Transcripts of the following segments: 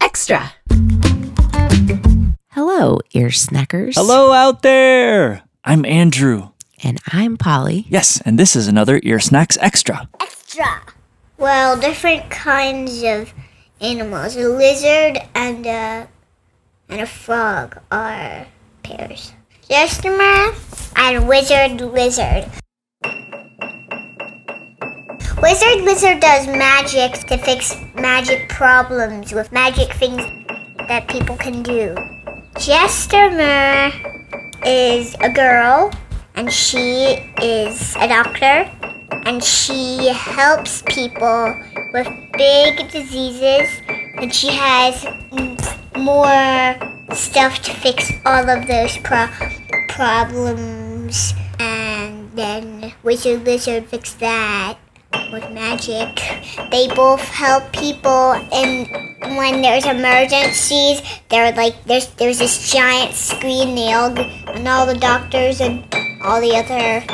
Extra. Hello, ear snackers. Hello out there. I'm Andrew. And I'm Polly. Yes, and this is another Ear Snacks Extra. Extra. Well, different kinds of animals. A lizard and a and a frog are pairs. Gossamer and wizard lizard. Wizard lizard does magic to fix magic problems with magic things that people can do. Jestermer is a girl and she is a doctor and she helps people with big diseases and she has more stuff to fix all of those pro- problems and then wizard lizard fix that with magic they both help people and when there's emergencies they're like there's there's this giant screen they all and all the doctors and all the other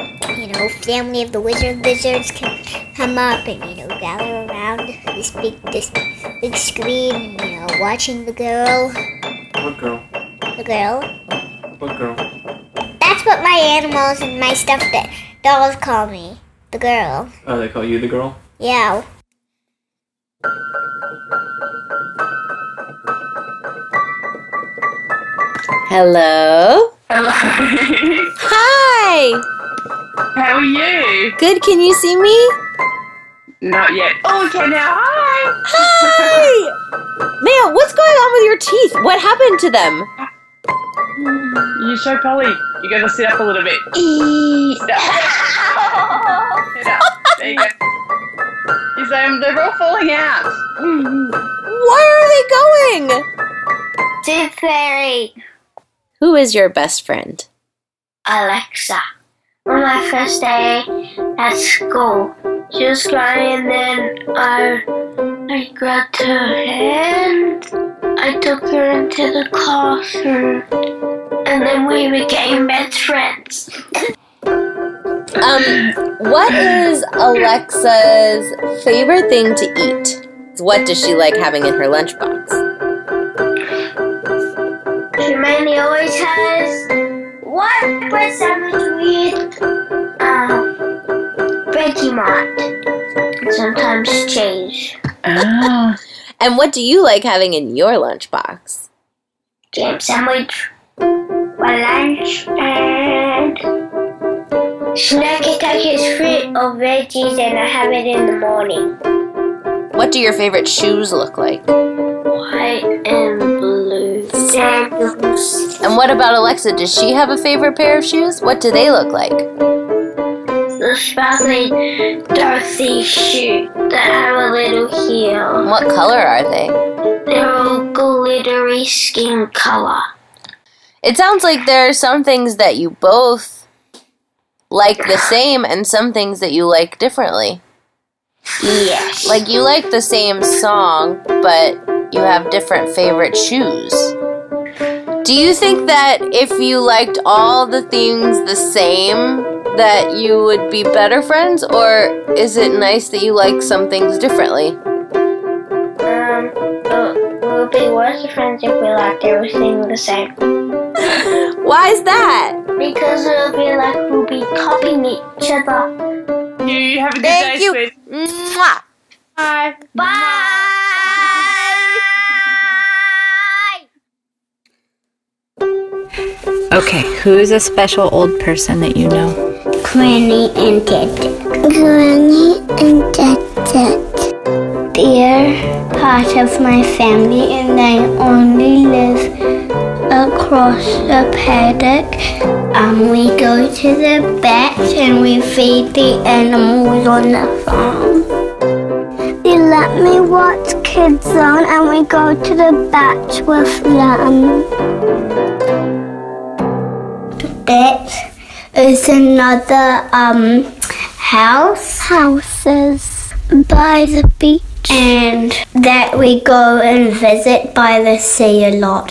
you know family of the wizard lizards can come up and you know gather around this big this big screen and you know watching the girl What girl? the girl What girl? that's what my animals and my stuffed dolls call me the girl Oh, they call you the girl? yeah Hello. Hello. Hi. How are you? Good. Can you see me? Not yet. Oh, okay now. Hi. Hi. Man, what's going on with your teeth? What happened to them? You show Polly. You gotta sit up a little bit. Sit up. Sit up. There you go. You say um, they're all falling out. Where are they going? tooth fairy Who is your best friend? Alexa. On my first day at school, she was crying, and then I, I grabbed her hand. I took her into the classroom, and then we became best friends. Um, what is Alexa's favorite thing to eat? What does she like having in her lunchbox? She mainly always has one bread sandwich with um, Vegemite, and sometimes cheese. Ah. And what do you like having in your lunchbox? jam sandwich for lunch and snack attack is fruit or veggies and I have it in the morning. What do your favorite shoes look like? White and blue sandals. And what about Alexa? Does she have a favorite pair of shoes? What do they look like? The sparkly Dorothy shoe that have a little heel. And What color are they? They're all glittery skin color. It sounds like there are some things that you both like the same and some things that you like differently. Yes. Like you like the same song, but you have different favorite shoes. Do you think that if you liked all the things the same, that you would be better friends, or is it nice that you like some things differently? um, uh, we'll be worse friends if we liked everything the same. Why is that? Because it'll be like we'll be copying each other. You have a good Thank day, you. sweet. Mwah. Bye. Okay, who's a special old person that you know? Granny and Dad. Granny and Dad. They're part of my family and they only live across the paddock. Um, we go to the vet and we feed the animals on the farm. They let me watch Kids Zone and we go to the bach with them. That is another um house. Houses by the beach. And that we go and visit by the sea a lot.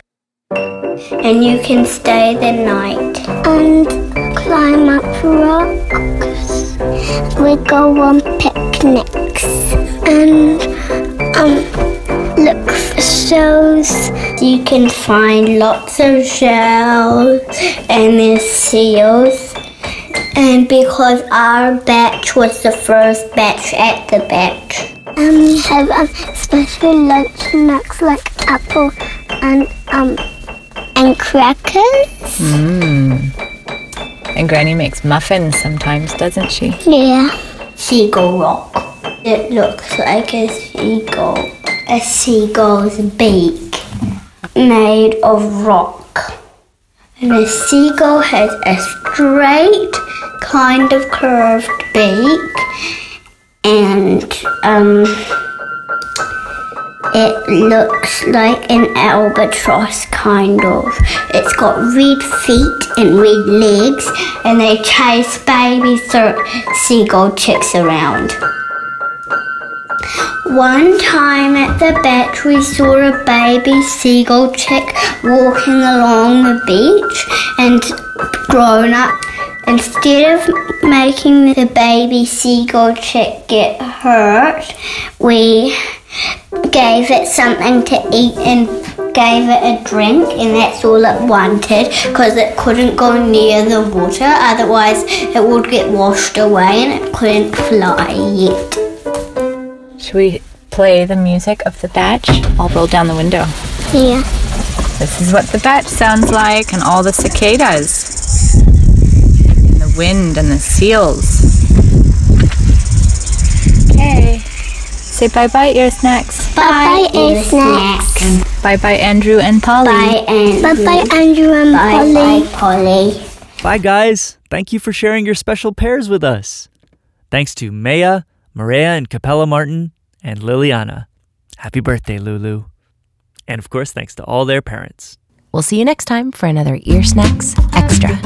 And you can stay the night. And climb up rocks. We go on picnics. and um, look for shells. You can find lots of shells and there's seals. And because our bach was the first bach at the batch. Um, we have um, special lunch snacks like apple and um and crackers. Mmm. And Granny makes muffins sometimes, doesn't she? Yeah. Seagull rock. It looks like a seagull. A seagull's beak made of rock. And a seagull has a straight, kind of curved beak. And um it looks like an albatross, kind of. It's got red feet and red legs, and they chase baby seagull chicks around. One time at the beach, we saw a baby seagull chick walking along the beach, and grown up. Instead of making the baby seagull chick get hurt, we gave it something to eat and gave it a drink, and that's all it wanted because it couldn't go near the water, otherwise, it would get washed away and it couldn't fly yet. Should we play the music of the bach? I'll roll down the window. Yeah. This is what the bach sounds like, and all the cicadas. And the wind and the seals. Say bye bye, ear snacks. Bye, bye, snacks. Bye bye, Andrew and Polly. Bye, Andrew. Bye, bye, Andrew and Polly. Bye, Polly. Bye, guys. Thank you for sharing your special pairs with us. Thanks to Maya, Maria, and Capella Martin, and Liliana. Happy birthday, Lulu. And of course, thanks to all their parents. We'll see you next time for another Ear Snacks Extra.